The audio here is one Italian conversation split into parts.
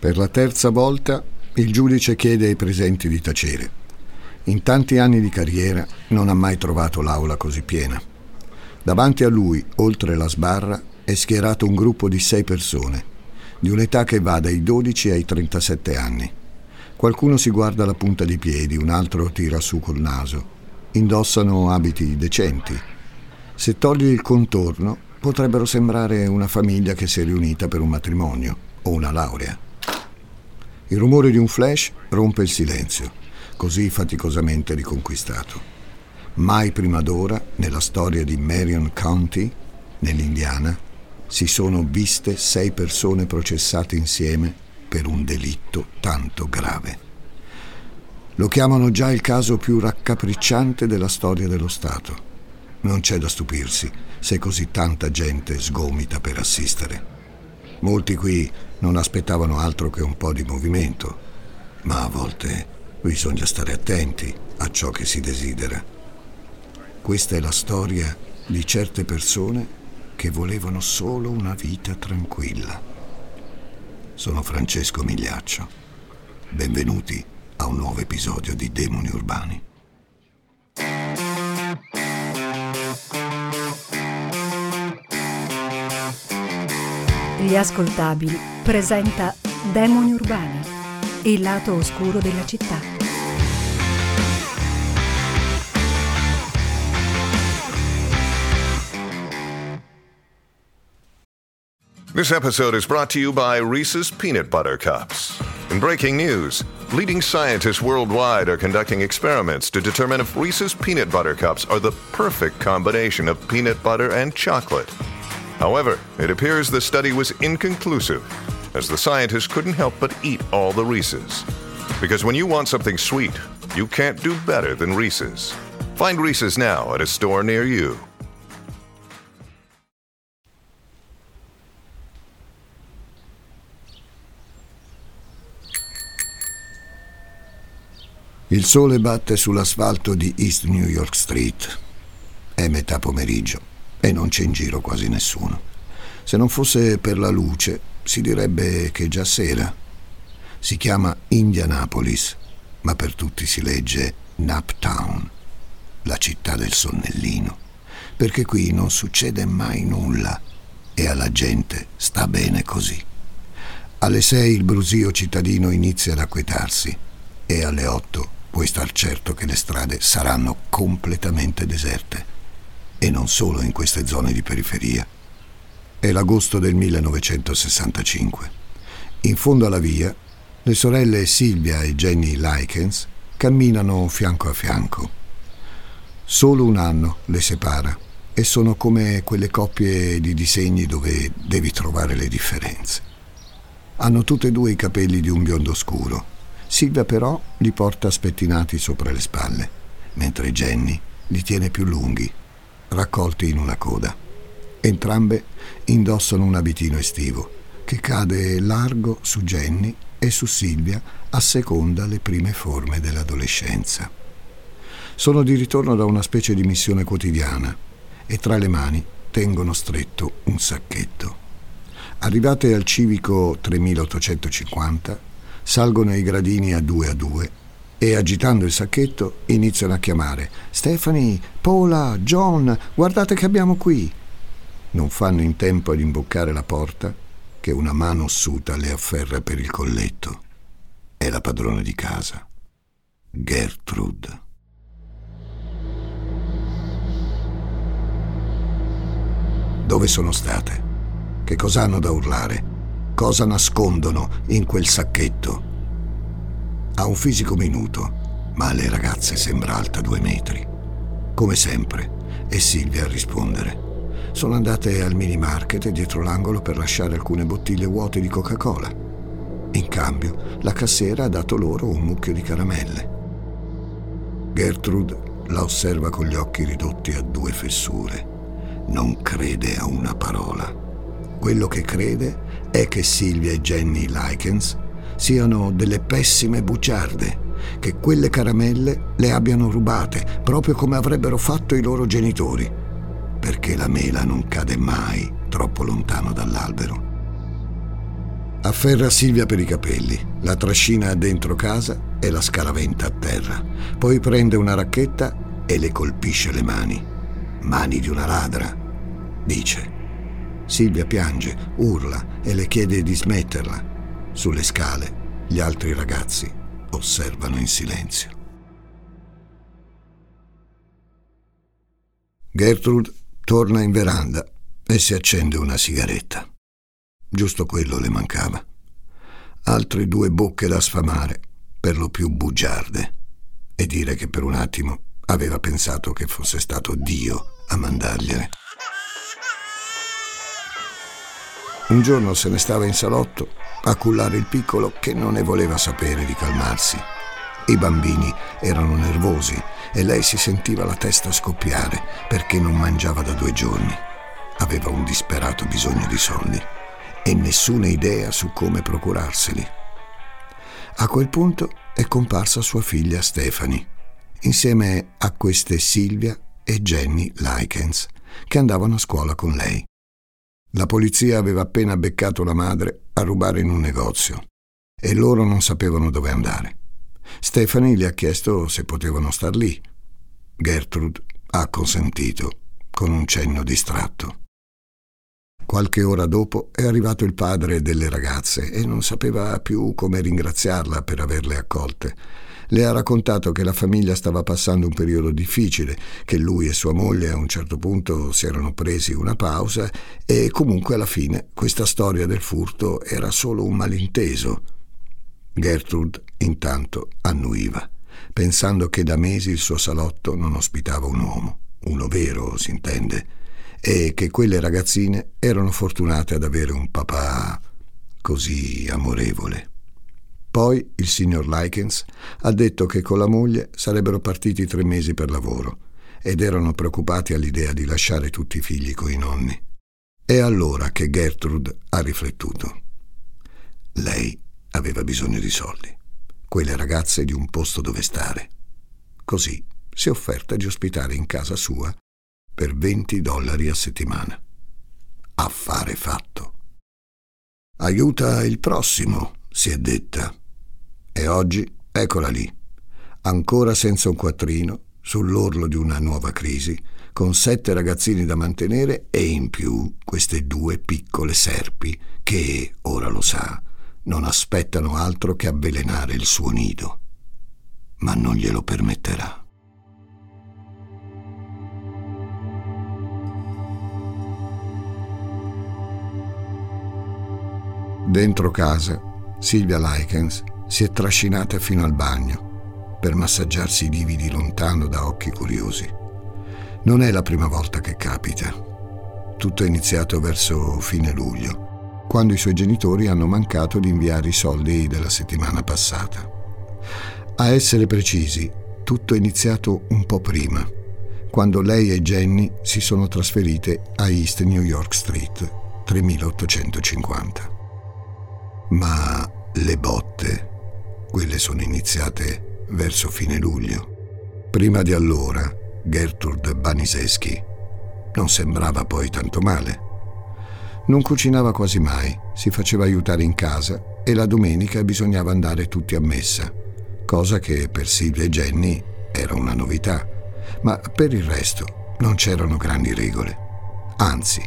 Per la terza volta il giudice chiede ai presenti di tacere. In tanti anni di carriera non ha mai trovato l'aula così piena. Davanti a lui, oltre la sbarra, è schierato un gruppo di sei persone, di un'età che va dai 12 ai 37 anni. Qualcuno si guarda la punta dei piedi, un altro tira su col naso. Indossano abiti decenti. Se togli il contorno, potrebbero sembrare una famiglia che si è riunita per un matrimonio o una laurea. Il rumore di un flash rompe il silenzio, così faticosamente riconquistato. Mai prima d'ora, nella storia di Marion County, nell'Indiana, si sono viste sei persone processate insieme per un delitto tanto grave. Lo chiamano già il caso più raccapricciante della storia dello Stato. Non c'è da stupirsi se così tanta gente sgomita per assistere. Molti qui non aspettavano altro che un po' di movimento, ma a volte bisogna stare attenti a ciò che si desidera. Questa è la storia di certe persone che volevano solo una vita tranquilla. Sono Francesco Migliaccio. Benvenuti a un nuovo episodio di Demoni Urbani. Gli ascoltabili presenta Demoni Urbani, il lato oscuro della città. This episode is brought to you by Reese's Peanut Butter Cups. In breaking news, leading scientists worldwide are conducting experiments to determine if Reese's Peanut Butter Cups are the perfect combination of peanut butter and chocolate. However, it appears the study was inconclusive, as the scientists couldn't help but eat all the Reese's. Because when you want something sweet, you can't do better than Reese's. Find Reese's now at a store near you. Il sole batte sull'asfalto di East New York Street. È metà pomeriggio e non c'è in giro quasi nessuno. Se non fosse per la luce, si direbbe che è già sera. Si chiama Indianapolis, ma per tutti si legge Naptown, la città del sonnellino, perché qui non succede mai nulla e alla gente sta bene così. Alle sei il brusio cittadino inizia ad acquetarsi e alle otto puoi star certo che le strade saranno completamente deserte e non solo in queste zone di periferia. È l'agosto del 1965. In fondo alla via, le sorelle Silvia e Jenny Likens camminano fianco a fianco. Solo un anno le separa e sono come quelle coppie di disegni dove devi trovare le differenze. Hanno tutte e due i capelli di un biondo scuro. Silvia però li porta spettinati sopra le spalle, mentre Jenny li tiene più lunghi raccolti in una coda. Entrambe indossano un abitino estivo che cade largo su Jenny e su Silvia a seconda le prime forme dell'adolescenza. Sono di ritorno da una specie di missione quotidiana e tra le mani tengono stretto un sacchetto. Arrivate al civico 3850, salgono i gradini a due a due e agitando il sacchetto iniziano a chiamare Stephanie, Paula, John, guardate che abbiamo qui. Non fanno in tempo ad imboccare la porta che una mano ossuta le afferra per il colletto. È la padrona di casa, Gertrude. Dove sono state? Che cosa hanno da urlare? Cosa nascondono in quel sacchetto? Ha un fisico minuto, ma alle ragazze sembra alta due metri. Come sempre, e Silvia a rispondere. Sono andate al mini market dietro l'angolo per lasciare alcune bottiglie vuote di Coca-Cola. In cambio, la cassiera ha dato loro un mucchio di caramelle. Gertrude la osserva con gli occhi ridotti a due fessure. Non crede a una parola. Quello che crede è che Silvia e Jenny Likens siano delle pessime bugiarde, che quelle caramelle le abbiano rubate, proprio come avrebbero fatto i loro genitori, perché la mela non cade mai troppo lontano dall'albero. Afferra Silvia per i capelli, la trascina dentro casa e la scaraventa a terra. Poi prende una racchetta e le colpisce le mani. Mani di una ladra, dice. Silvia piange, urla e le chiede di smetterla. Sulle scale gli altri ragazzi osservano in silenzio. Gertrude torna in veranda e si accende una sigaretta. Giusto quello le mancava. Altre due bocche da sfamare, per lo più bugiarde, e dire che per un attimo aveva pensato che fosse stato Dio a mandargliele. Un giorno se ne stava in salotto a cullare il piccolo che non ne voleva sapere di calmarsi. I bambini erano nervosi e lei si sentiva la testa scoppiare perché non mangiava da due giorni. Aveva un disperato bisogno di soldi e nessuna idea su come procurarseli. A quel punto è comparsa sua figlia Stephanie, insieme a queste Silvia e Jenny Likens, che andavano a scuola con lei. La polizia aveva appena beccato la madre a rubare in un negozio e loro non sapevano dove andare. Stephanie gli ha chiesto se potevano star lì. Gertrude ha consentito con un cenno distratto. Qualche ora dopo è arrivato il padre delle ragazze e non sapeva più come ringraziarla per averle accolte le ha raccontato che la famiglia stava passando un periodo difficile, che lui e sua moglie a un certo punto si erano presi una pausa e comunque alla fine questa storia del furto era solo un malinteso. Gertrude intanto annuiva, pensando che da mesi il suo salotto non ospitava un uomo, uno vero, si intende, e che quelle ragazzine erano fortunate ad avere un papà così amorevole. Poi il signor Likens ha detto che con la moglie sarebbero partiti tre mesi per lavoro ed erano preoccupati all'idea di lasciare tutti i figli coi nonni. È allora che Gertrude ha riflettuto. Lei aveva bisogno di soldi, quelle ragazze di un posto dove stare. Così si è offerta di ospitare in casa sua per 20 dollari a settimana. Affare fatto. Aiuta il prossimo, si è detta. E oggi eccola lì, ancora senza un quattrino, sull'orlo di una nuova crisi, con sette ragazzini da mantenere e in più queste due piccole serpi che, ora lo sa, non aspettano altro che avvelenare il suo nido. Ma non glielo permetterà. Dentro casa, Silvia Likens si è trascinata fino al bagno per massaggiarsi i lividi lontano da occhi curiosi. Non è la prima volta che capita. Tutto è iniziato verso fine luglio, quando i suoi genitori hanno mancato di inviare i soldi della settimana passata. A essere precisi, tutto è iniziato un po' prima, quando lei e Jenny si sono trasferite a East New York Street, 3850. Ma le botte quelle sono iniziate verso fine luglio. Prima di allora, Gertrude Baniseschi non sembrava poi tanto male. Non cucinava quasi mai, si faceva aiutare in casa e la domenica bisognava andare tutti a messa, cosa che per Silvia e Jenny era una novità, ma per il resto non c'erano grandi regole. Anzi,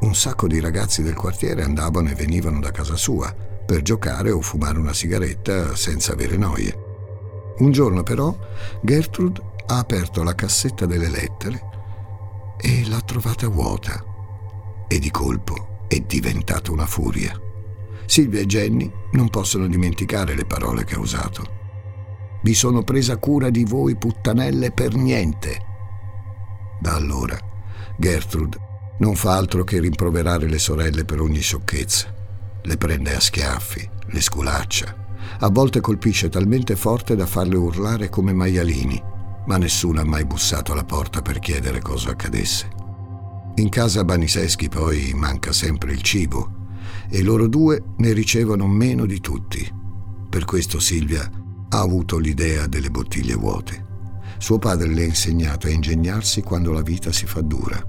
un sacco di ragazzi del quartiere andavano e venivano da casa sua per giocare o fumare una sigaretta senza avere noie. Un giorno però Gertrude ha aperto la cassetta delle lettere e l'ha trovata vuota e di colpo è diventata una furia. Silvia e Jenny non possono dimenticare le parole che ha usato. Vi sono presa cura di voi puttanelle per niente. Da allora Gertrude non fa altro che rimproverare le sorelle per ogni sciocchezza. Le prende a schiaffi, le sculaccia. A volte colpisce talmente forte da farle urlare come maialini, ma nessuno ha mai bussato alla porta per chiedere cosa accadesse. In casa Baniseschi poi manca sempre il cibo e loro due ne ricevono meno di tutti. Per questo Silvia ha avuto l'idea delle bottiglie vuote. Suo padre le ha insegnato a ingegnarsi quando la vita si fa dura.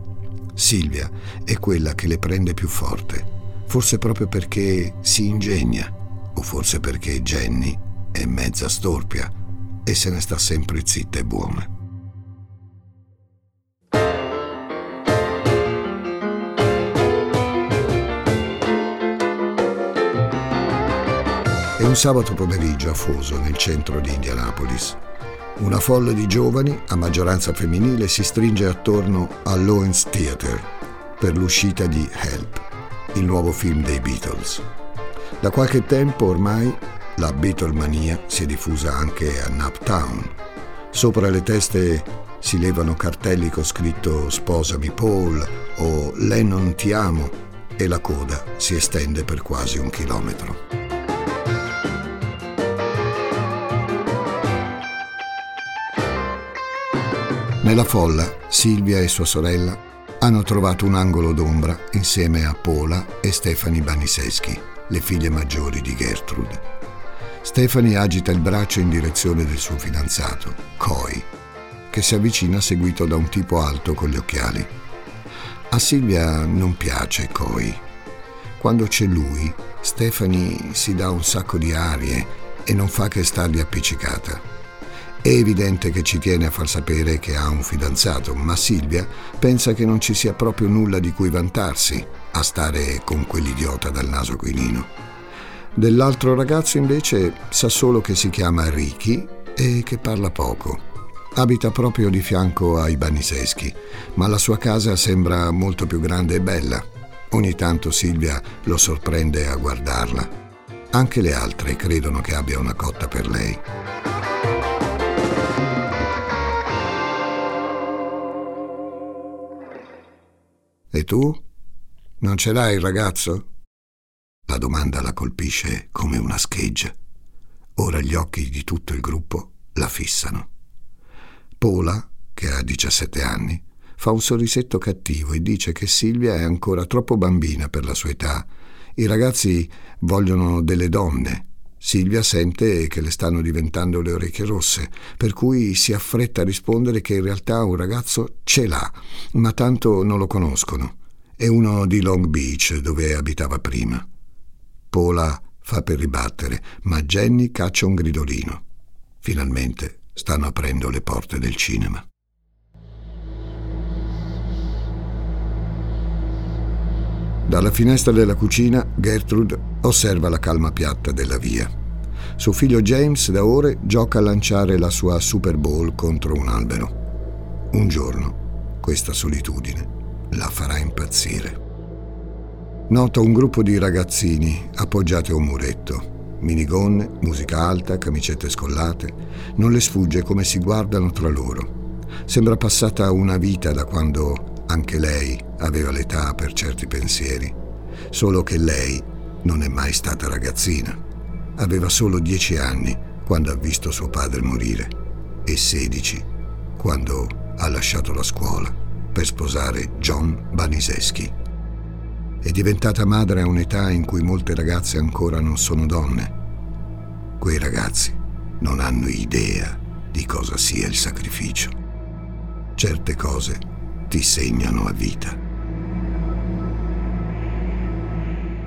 Silvia è quella che le prende più forte, forse proprio perché si ingegna, o forse perché Jenny è mezza storpia e se ne sta sempre zitta e buona. È un sabato pomeriggio a Foso, nel centro di Indianapolis. Una folla di giovani, a maggioranza femminile, si stringe attorno all'Owens Theatre per l'uscita di Help, il nuovo film dei Beatles. Da qualche tempo ormai la Beatlemania si è diffusa anche a Naptown. Sopra le teste si levano cartelli con scritto Sposami Paul o Lennon ti amo e la coda si estende per quasi un chilometro. Nella folla, Silvia e sua sorella hanno trovato un angolo d'ombra insieme a Pola e Stefani Baniseschi, le figlie maggiori di Gertrude. Stefani agita il braccio in direzione del suo fidanzato, Coy, che si avvicina seguito da un tipo alto con gli occhiali. A Silvia non piace Coy. Quando c'è lui, Stefani si dà un sacco di arie e non fa che stargli appiccicata. È evidente che ci tiene a far sapere che ha un fidanzato, ma Silvia pensa che non ci sia proprio nulla di cui vantarsi a stare con quell'idiota dal naso quinino. Dell'altro ragazzo invece sa solo che si chiama Ricky e che parla poco. Abita proprio di fianco ai Baniseschi, ma la sua casa sembra molto più grande e bella. Ogni tanto Silvia lo sorprende a guardarla. Anche le altre credono che abbia una cotta per lei. E tu? Non ce l'hai il ragazzo? La domanda la colpisce come una scheggia. Ora gli occhi di tutto il gruppo la fissano. Pola, che ha 17 anni, fa un sorrisetto cattivo e dice che Silvia è ancora troppo bambina per la sua età. I ragazzi vogliono delle donne. Silvia sente che le stanno diventando le orecchie rosse, per cui si affretta a rispondere che in realtà un ragazzo ce l'ha, ma tanto non lo conoscono. È uno di Long Beach, dove abitava prima. Pola fa per ribattere, ma Jenny caccia un gridolino. Finalmente stanno aprendo le porte del cinema. Dalla finestra della cucina Gertrude osserva la calma piatta della via. Suo figlio James da ore gioca a lanciare la sua Super Bowl contro un albero. Un giorno questa solitudine la farà impazzire. Nota un gruppo di ragazzini appoggiati a un muretto. Minigonne, musica alta, camicette scollate. Non le sfugge come si guardano tra loro. Sembra passata una vita da quando anche lei aveva l'età per certi pensieri, solo che lei non è mai stata ragazzina. Aveva solo dieci anni quando ha visto suo padre morire e sedici quando ha lasciato la scuola per sposare John Baniseschi. È diventata madre a un'età in cui molte ragazze ancora non sono donne. Quei ragazzi non hanno idea di cosa sia il sacrificio. Certe cose ti segnano a vita.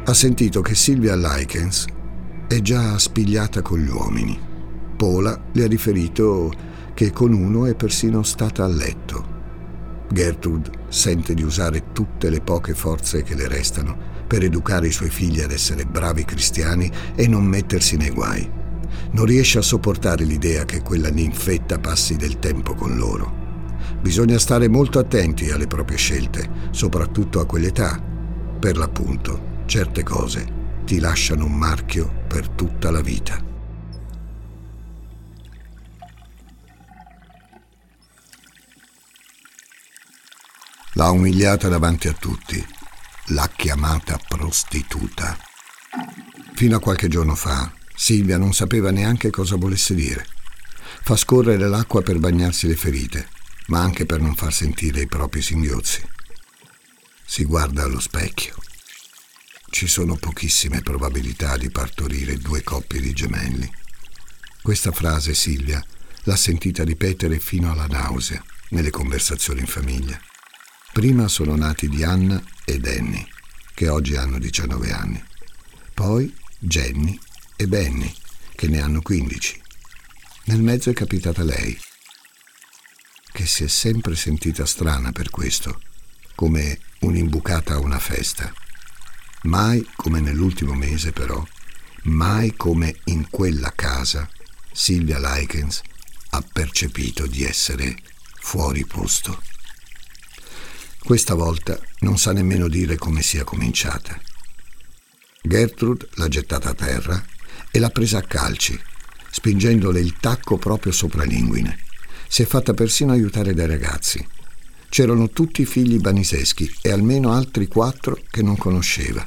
Ha sentito che Silvia Likens è già spigliata con gli uomini. Pola le ha riferito che con uno è persino stata a letto. Gertrude sente di usare tutte le poche forze che le restano per educare i suoi figli ad essere bravi cristiani e non mettersi nei guai. Non riesce a sopportare l'idea che quella ninfetta passi del tempo con loro. Bisogna stare molto attenti alle proprie scelte, soprattutto a quell'età. Per l'appunto, certe cose ti lasciano un marchio per tutta la vita. L'ha umiliata davanti a tutti. L'ha chiamata prostituta. Fino a qualche giorno fa, Silvia non sapeva neanche cosa volesse dire. Fa scorrere l'acqua per bagnarsi le ferite, ma anche per non far sentire i propri singhiozzi. Si guarda allo specchio. Ci sono pochissime probabilità di partorire due coppie di gemelli. Questa frase Silvia l'ha sentita ripetere fino alla nausea nelle conversazioni in famiglia. Prima sono nati Diana e Danny, che oggi hanno 19 anni. Poi Jenny e Benny, che ne hanno 15. Nel mezzo è capitata lei, che si è sempre sentita strana per questo, come un'imbucata a una festa. Mai come nell'ultimo mese, però, mai come in quella casa Silvia Likens ha percepito di essere fuori posto. Questa volta non sa nemmeno dire come sia cominciata. Gertrude l'ha gettata a terra e l'ha presa a calci, spingendole il tacco proprio sopra l'inguine. Si è fatta persino aiutare dai ragazzi. C'erano tutti i figli baniseschi e almeno altri quattro che non conosceva.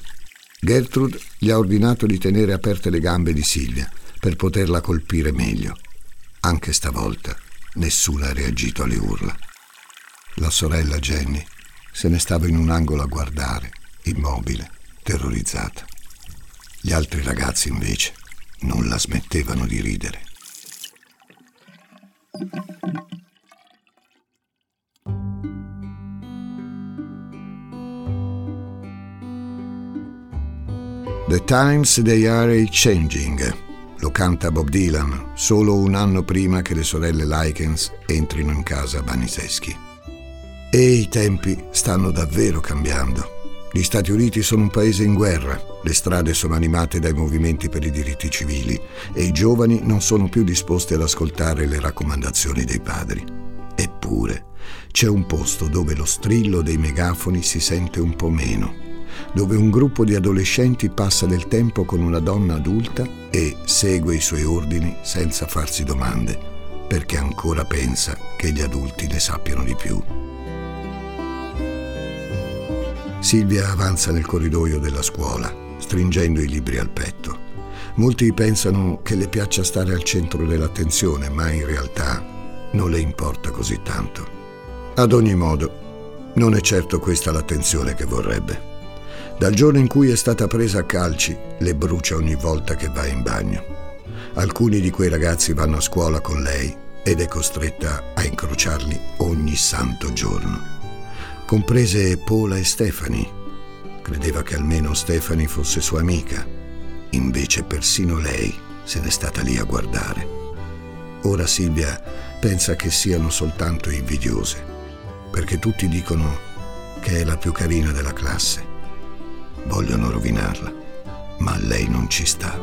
Gertrude gli ha ordinato di tenere aperte le gambe di Silvia per poterla colpire meglio. Anche stavolta nessuno ha reagito alle urla. La sorella Jenny se ne stava in un angolo a guardare, immobile, terrorizzata. Gli altri ragazzi invece non la smettevano di ridere. The Times They Are Changing, lo canta Bob Dylan solo un anno prima che le sorelle Likens entrino in casa Baniseschi. E i tempi stanno davvero cambiando. Gli Stati Uniti sono un paese in guerra, le strade sono animate dai movimenti per i diritti civili e i giovani non sono più disposti ad ascoltare le raccomandazioni dei padri. Eppure c'è un posto dove lo strillo dei megafoni si sente un po' meno, dove un gruppo di adolescenti passa del tempo con una donna adulta e segue i suoi ordini senza farsi domande, perché ancora pensa che gli adulti ne sappiano di più. Silvia avanza nel corridoio della scuola, stringendo i libri al petto. Molti pensano che le piaccia stare al centro dell'attenzione, ma in realtà non le importa così tanto. Ad ogni modo, non è certo questa l'attenzione che vorrebbe. Dal giorno in cui è stata presa a calci, le brucia ogni volta che va in bagno. Alcuni di quei ragazzi vanno a scuola con lei ed è costretta a incrociarli ogni santo giorno comprese Paula e Stephanie. Credeva che almeno Stephanie fosse sua amica, invece persino lei se n'è stata lì a guardare. Ora Silvia pensa che siano soltanto invidiose, perché tutti dicono che è la più carina della classe. Vogliono rovinarla, ma lei non ci sta.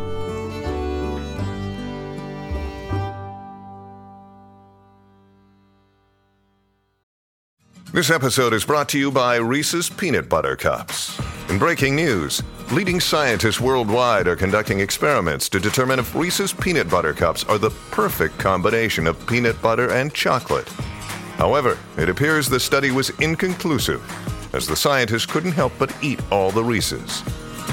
This episode is brought to you by Reese's Peanut Butter Cups. In breaking news, leading scientists worldwide are conducting experiments to determine if Reese's Peanut Butter Cups are the perfect combination of peanut butter and chocolate. However, it appears the study was inconclusive, as the scientists couldn't help but eat all the Reese's.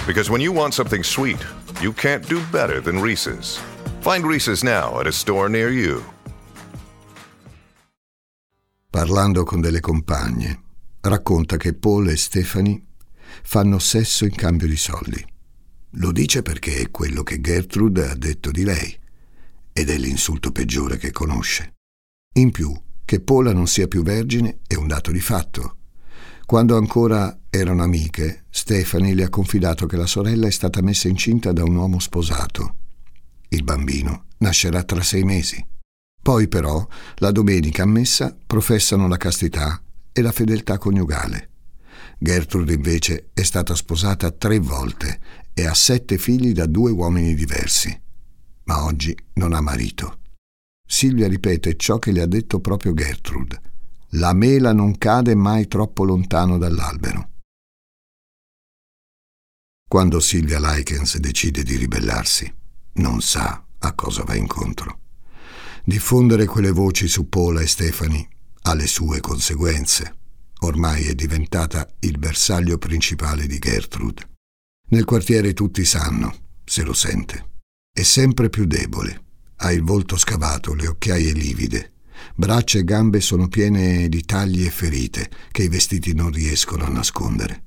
Because when you want something sweet, you can't do better than Reese's. Find Reese's now at a store near you. parlando con delle compagne, racconta che Paul e Stephanie fanno sesso in cambio di soldi. Lo dice perché è quello che Gertrude ha detto di lei ed è l'insulto peggiore che conosce. In più, che Paula non sia più vergine è un dato di fatto. Quando ancora erano amiche, Stephanie le ha confidato che la sorella è stata messa incinta da un uomo sposato. Il bambino nascerà tra sei mesi. Poi però, la domenica a messa, professano la castità e la fedeltà coniugale. Gertrude invece è stata sposata tre volte e ha sette figli da due uomini diversi. Ma oggi non ha marito. Silvia ripete ciò che le ha detto proprio Gertrude. La mela non cade mai troppo lontano dall'albero. Quando Silvia Likens decide di ribellarsi, non sa a cosa va incontro. Diffondere quelle voci su Paula e Stefani ha le sue conseguenze, ormai è diventata il bersaglio principale di Gertrude. Nel quartiere tutti sanno, se lo sente. È sempre più debole. Ha il volto scavato, le occhiaie livide. Braccia e gambe sono piene di tagli e ferite che i vestiti non riescono a nascondere.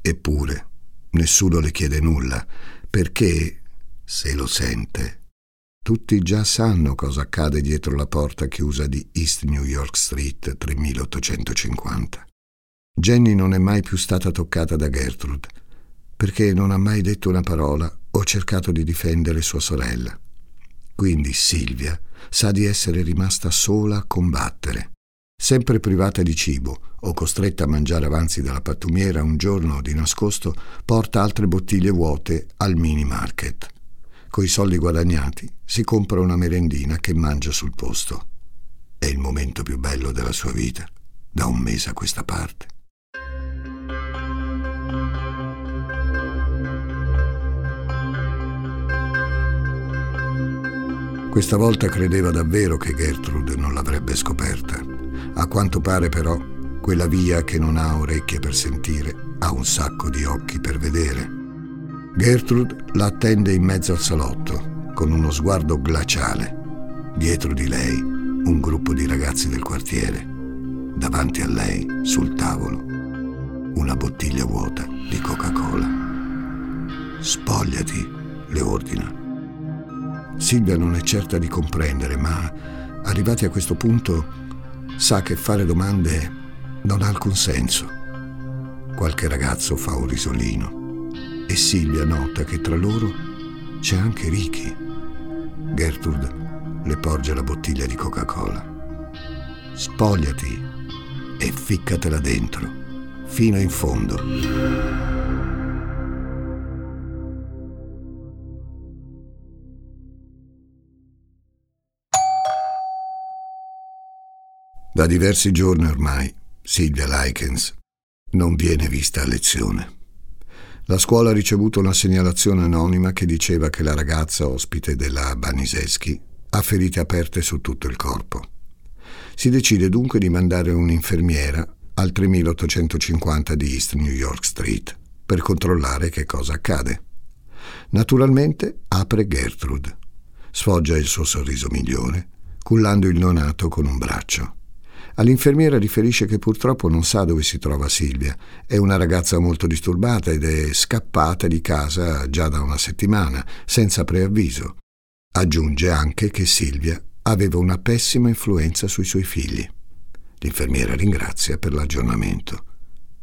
Eppure, nessuno le chiede nulla, perché, se lo sente, tutti già sanno cosa accade dietro la porta chiusa di East New York Street 3850. Jenny non è mai più stata toccata da Gertrude perché non ha mai detto una parola o cercato di difendere sua sorella. Quindi Silvia sa di essere rimasta sola a combattere. Sempre privata di cibo o costretta a mangiare avanzi dalla pattumiera un giorno di nascosto, porta altre bottiglie vuote al mini market. Coi soldi guadagnati si compra una merendina che mangia sul posto. È il momento più bello della sua vita, da un mese a questa parte. Questa volta credeva davvero che Gertrude non l'avrebbe scoperta. A quanto pare però, quella via che non ha orecchie per sentire ha un sacco di occhi per vedere. Gertrude la attende in mezzo al salotto, con uno sguardo glaciale. Dietro di lei un gruppo di ragazzi del quartiere. Davanti a lei, sul tavolo, una bottiglia vuota di Coca-Cola. Spogliati, le ordina. Silvia non è certa di comprendere, ma arrivati a questo punto sa che fare domande non ha alcun senso. Qualche ragazzo fa un risolino e Silvia nota che tra loro c'è anche Ricky. Gertrude le porge la bottiglia di Coca-Cola. Spogliati e ficcatela dentro, fino in fondo. Da diversi giorni ormai Silvia Likens non viene vista a lezione. La scuola ha ricevuto una segnalazione anonima che diceva che la ragazza ospite della Baniseschi ha ferite aperte su tutto il corpo. Si decide dunque di mandare un'infermiera al 3850 di East New York Street per controllare che cosa accade. Naturalmente apre Gertrude, sfoggia il suo sorriso migliore, cullando il nonato con un braccio. All'infermiera riferisce che purtroppo non sa dove si trova Silvia. È una ragazza molto disturbata ed è scappata di casa già da una settimana, senza preavviso. Aggiunge anche che Silvia aveva una pessima influenza sui suoi figli. L'infermiera ringrazia per l'aggiornamento.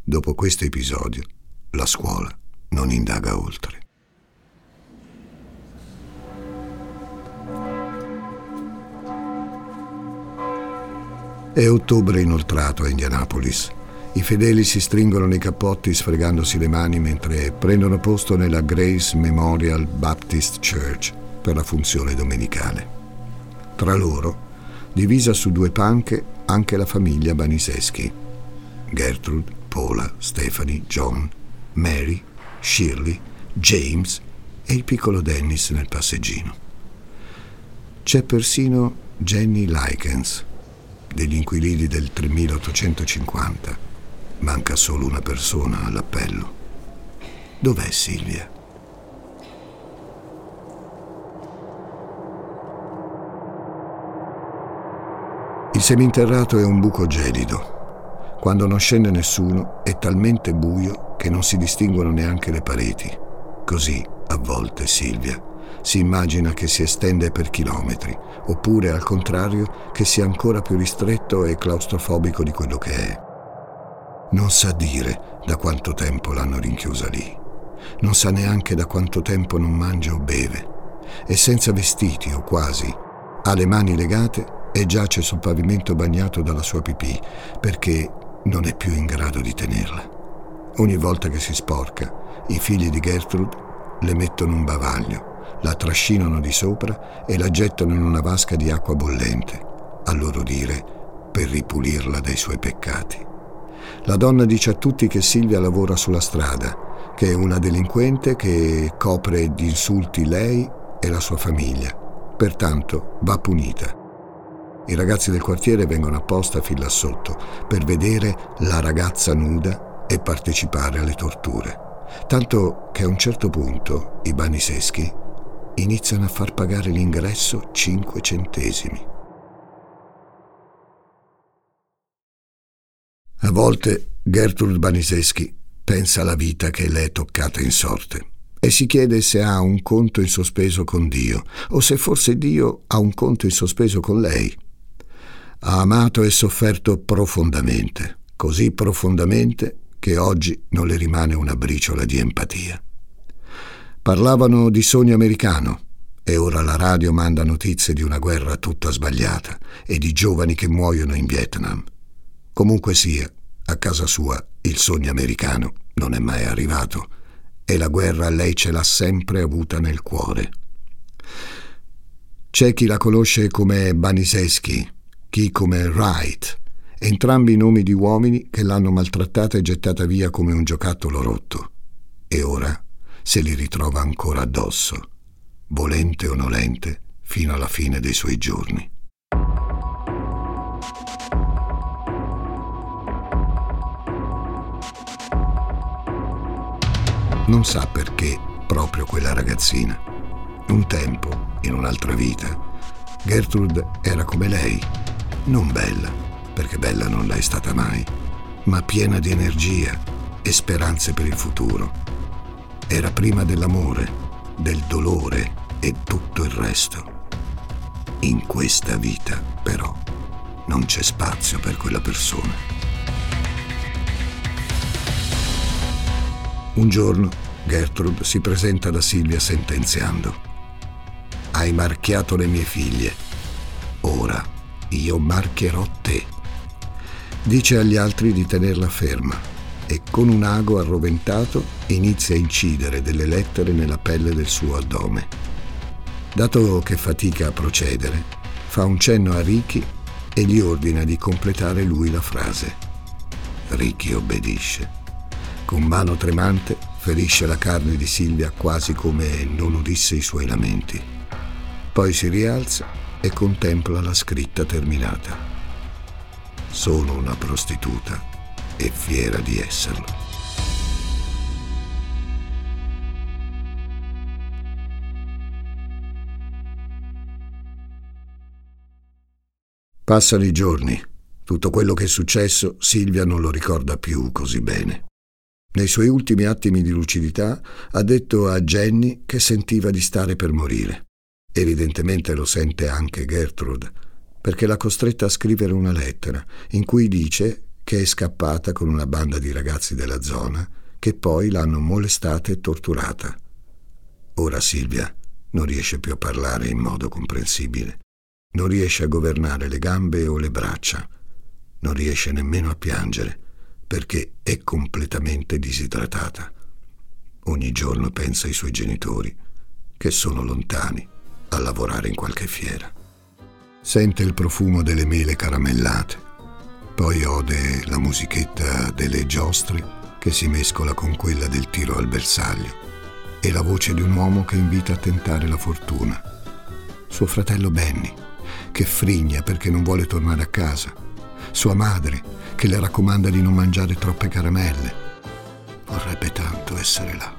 Dopo questo episodio, la scuola non indaga oltre. È ottobre inoltrato a Indianapolis. I fedeli si stringono nei cappotti sfregandosi le mani mentre prendono posto nella Grace Memorial Baptist Church per la funzione domenicale. Tra loro, divisa su due panche, anche la famiglia Baniseschi. Gertrude, Paula, Stephanie, John, Mary, Shirley, James e il piccolo Dennis nel passeggino. C'è persino Jenny Likens, degli inquilini del 3850. Manca solo una persona all'appello. Dov'è Silvia? Il seminterrato è un buco gelido. Quando non scende nessuno è talmente buio che non si distinguono neanche le pareti. Così, a volte, Silvia si immagina che si estende per chilometri, oppure al contrario che sia ancora più ristretto e claustrofobico di quello che è. Non sa dire da quanto tempo l'hanno rinchiusa lì. Non sa neanche da quanto tempo non mangia o beve. È senza vestiti o quasi. Ha le mani legate e giace sul pavimento bagnato dalla sua pipì perché non è più in grado di tenerla. Ogni volta che si sporca, i figli di Gertrude le mettono un bavaglio la trascinano di sopra e la gettano in una vasca di acqua bollente, a loro dire, per ripulirla dai suoi peccati. La donna dice a tutti che Silvia lavora sulla strada, che è una delinquente che copre di insulti lei e la sua famiglia, pertanto va punita. I ragazzi del quartiere vengono apposta fin là sotto per vedere la ragazza nuda e partecipare alle torture. Tanto che a un certo punto i baniseschi iniziano a far pagare l'ingresso 5 centesimi. A volte Gertrude Baniseschi pensa alla vita che le è toccata in sorte e si chiede se ha un conto in sospeso con Dio o se forse Dio ha un conto in sospeso con lei. Ha amato e sofferto profondamente, così profondamente che oggi non le rimane una briciola di empatia. Parlavano di sogno americano e ora la radio manda notizie di una guerra tutta sbagliata e di giovani che muoiono in Vietnam. Comunque sia, a casa sua il sogno americano non è mai arrivato e la guerra lei ce l'ha sempre avuta nel cuore. C'è chi la conosce come Baniseschi, chi come Wright, entrambi nomi di uomini che l'hanno maltrattata e gettata via come un giocattolo rotto. E ora se li ritrova ancora addosso, volente o nolente, fino alla fine dei suoi giorni. Non sa perché proprio quella ragazzina. Un tempo, in un'altra vita, Gertrude era come lei, non bella, perché bella non l'è stata mai, ma piena di energia e speranze per il futuro. Era prima dell'amore, del dolore e tutto il resto. In questa vita, però, non c'è spazio per quella persona. Un giorno Gertrude si presenta da Silvia sentenziando. Hai marchiato le mie figlie. Ora io marchierò te. Dice agli altri di tenerla ferma e con un ago arroventato inizia a incidere delle lettere nella pelle del suo addome. Dato che fatica a procedere, fa un cenno a Ricky e gli ordina di completare lui la frase. Ricky obbedisce. Con mano tremante ferisce la carne di Silvia quasi come non udisse i suoi lamenti. Poi si rialza e contempla la scritta terminata. Sono una prostituta e fiera di esserlo. Passano i giorni. Tutto quello che è successo Silvia non lo ricorda più così bene. Nei suoi ultimi attimi di lucidità ha detto a Jenny che sentiva di stare per morire. Evidentemente lo sente anche Gertrude, perché l'ha costretta a scrivere una lettera in cui dice che è scappata con una banda di ragazzi della zona che poi l'hanno molestata e torturata. Ora Silvia non riesce più a parlare in modo comprensibile, non riesce a governare le gambe o le braccia, non riesce nemmeno a piangere perché è completamente disidratata. Ogni giorno pensa ai suoi genitori, che sono lontani a lavorare in qualche fiera. Sente il profumo delle mele caramellate, poi ode la musichetta delle giostre che si mescola con quella del tiro al bersaglio e la voce di un uomo che invita a tentare la fortuna. Suo fratello Benny, che frigna perché non vuole tornare a casa. Sua madre, che le raccomanda di non mangiare troppe caramelle. Vorrebbe tanto essere là.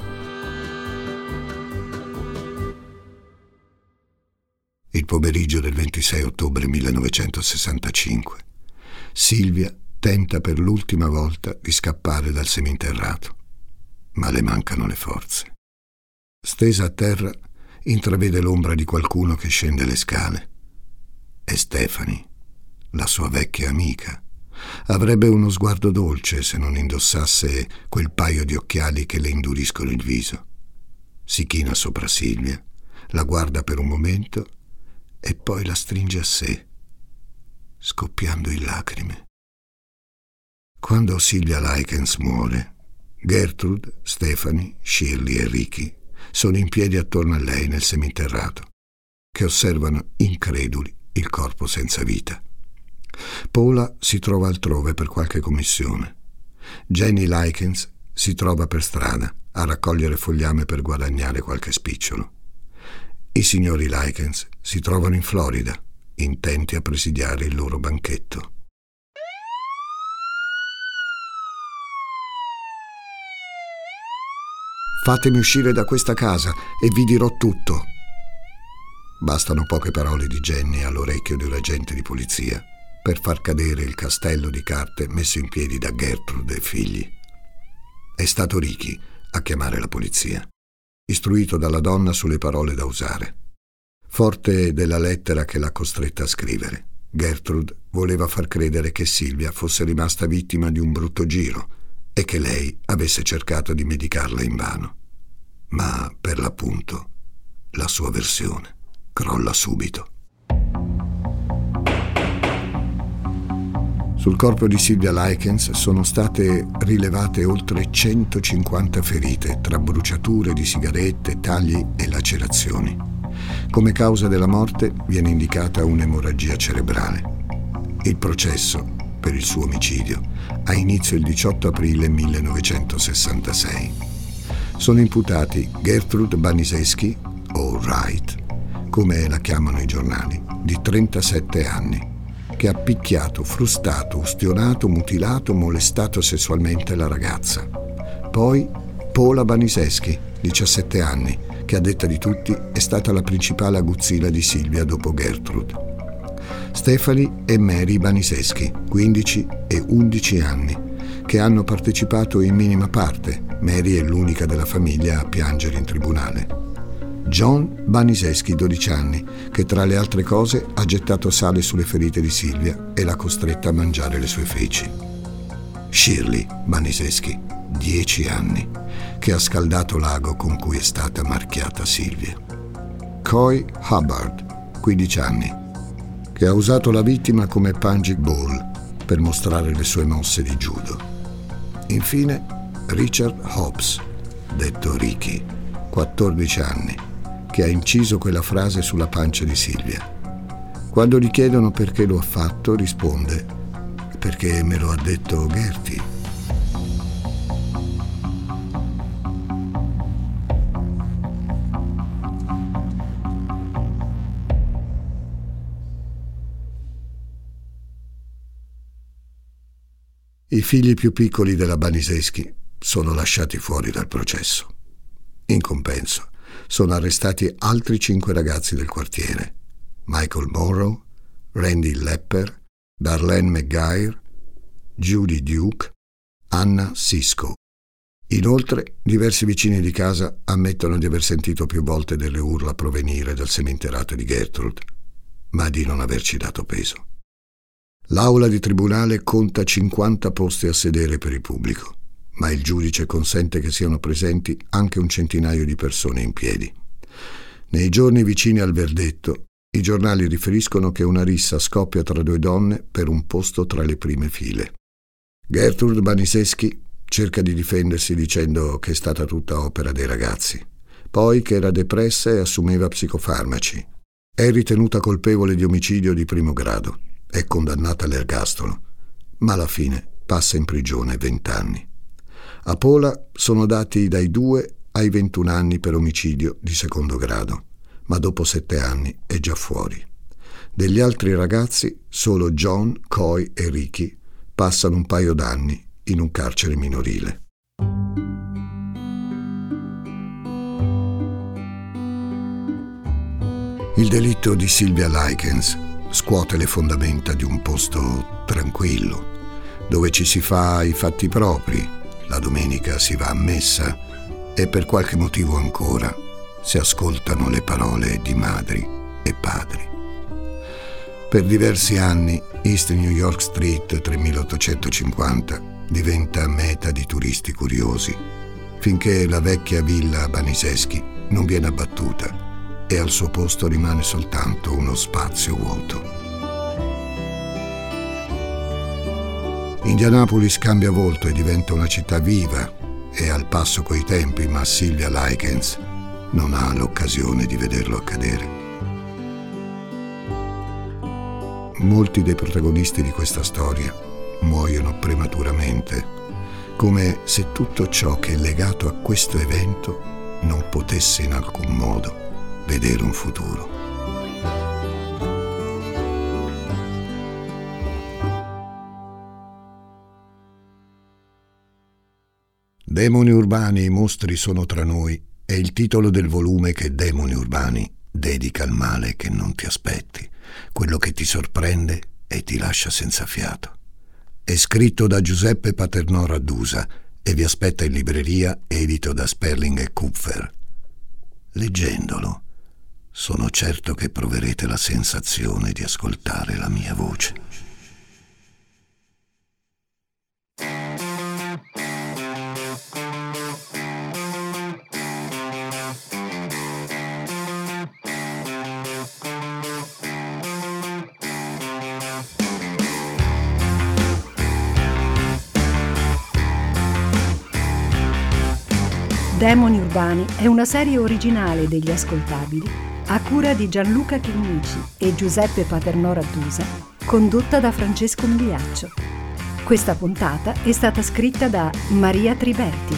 Il pomeriggio del 26 ottobre 1965, Silvia tenta per l'ultima volta di scappare dal seminterrato, ma le mancano le forze. Stesa a terra, intravede l'ombra di qualcuno che scende le scale. È Stefani, la sua vecchia amica Avrebbe uno sguardo dolce se non indossasse quel paio di occhiali che le induriscono il viso. Si china sopra Silvia, la guarda per un momento e poi la stringe a sé, scoppiando in lacrime. Quando Silvia Likens muore, Gertrude, Stefani, Shirley e Ricky sono in piedi attorno a lei nel seminterrato, che osservano increduli il corpo senza vita. Paula si trova altrove per qualche commissione. Jenny Likens si trova per strada a raccogliere fogliame per guadagnare qualche spicciolo. I signori Likens si trovano in Florida, intenti a presidiare il loro banchetto. Fatemi uscire da questa casa e vi dirò tutto. Bastano poche parole di Jenny all'orecchio di un agente di polizia per far cadere il castello di carte messo in piedi da Gertrude e figli. È stato Ricky a chiamare la polizia, istruito dalla donna sulle parole da usare. Forte della lettera che l'ha costretta a scrivere, Gertrude voleva far credere che Silvia fosse rimasta vittima di un brutto giro e che lei avesse cercato di medicarla invano. Ma per l'appunto la sua versione crolla subito. Sul corpo di Silvia Likens sono state rilevate oltre 150 ferite tra bruciature di sigarette, tagli e lacerazioni. Come causa della morte viene indicata un'emorragia cerebrale. Il processo per il suo omicidio ha inizio il 18 aprile 1966. Sono imputati Gertrude Baniseschi, o Wright, come la chiamano i giornali, di 37 anni, che ha picchiato, frustato, ustionato, mutilato, molestato sessualmente la ragazza. Poi Paula Baniseschi, 17 anni, che a detta di tutti è stata la principale aguzzina di Silvia dopo Gertrude. Stefani e Mary Baniseschi, 15 e 11 anni, che hanno partecipato in minima parte. Mary è l'unica della famiglia a piangere in tribunale. John Baniseschi, 12 anni, che tra le altre cose ha gettato sale sulle ferite di Silvia e l'ha costretta a mangiare le sue feci. Shirley Baniseschi, 10 anni, che ha scaldato l'ago con cui è stata marchiata Silvia. Coy Hubbard, 15 anni, che ha usato la vittima come punching ball per mostrare le sue mosse di judo. Infine, Richard Hobbs, detto Ricky, 14 anni, che ha inciso quella frase sulla pancia di Silvia. Quando gli chiedono perché lo ha fatto, risponde perché me lo ha detto Gertie. I figli più piccoli della Baniseschi sono lasciati fuori dal processo. In compenso, sono arrestati altri cinque ragazzi del quartiere: Michael Morrow, Randy Lepper, Darlene McGuire, Judy Duke, Anna Sisko. Inoltre, diversi vicini di casa ammettono di aver sentito più volte delle urla provenire dal seminterrato di Gertrude, ma di non averci dato peso. L'aula di tribunale conta 50 posti a sedere per il pubblico, ma il giudice consente che siano presenti anche un centinaio di persone in piedi. Nei giorni vicini al verdetto, i giornali riferiscono che una rissa scoppia tra due donne per un posto tra le prime file. Gertrude Baniseschi cerca di difendersi dicendo che è stata tutta opera dei ragazzi, poi che era depressa e assumeva psicofarmaci. È ritenuta colpevole di omicidio di primo grado è condannata all'ergastolo, ma alla fine passa in prigione vent'anni. A Pola sono dati dai 2 ai 21 anni per omicidio di secondo grado, ma dopo sette anni è già fuori. Degli altri ragazzi, solo John, Coy e Ricky passano un paio d'anni in un carcere minorile. Il delitto di Sylvia Likens scuote le fondamenta di un posto tranquillo, dove ci si fa i fatti propri, la domenica si va a messa e per qualche motivo ancora si ascoltano le parole di madri e padri. Per diversi anni East New York Street 3850 diventa meta di turisti curiosi, finché la vecchia villa Baniseschi non viene abbattuta e al suo posto rimane soltanto uno spazio vuoto. Indianapolis cambia volto e diventa una città viva e al passo coi tempi, ma Sylvia Likens non ha l'occasione di vederlo accadere. Molti dei protagonisti di questa storia muoiono prematuramente, come se tutto ciò che è legato a questo evento non potesse in alcun modo vedere un futuro. Demoni urbani e mostri sono tra noi è il titolo del volume che Demoni urbani dedica al male che non ti aspetti, quello che ti sorprende e ti lascia senza fiato. È scritto da Giuseppe Paternò Raddusa e vi aspetta in libreria edito da Sperling e Kupfer. Leggendolo sono certo che proverete la sensazione di ascoltare la mia voce. Demoni Urbani è una serie originale degli ascoltabili a cura di Gianluca Chinnici e Giuseppe Paternò Raddusa, condotta da Francesco Migliaccio. Questa puntata è stata scritta da Maria Triberti.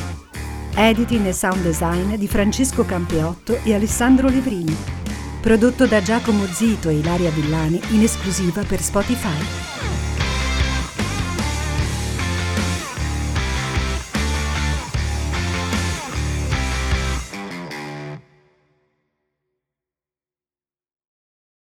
Editing e sound design di Francesco Campeotto e Alessandro Levrini. Prodotto da Giacomo Zito e Ilaria Villani in esclusiva per Spotify.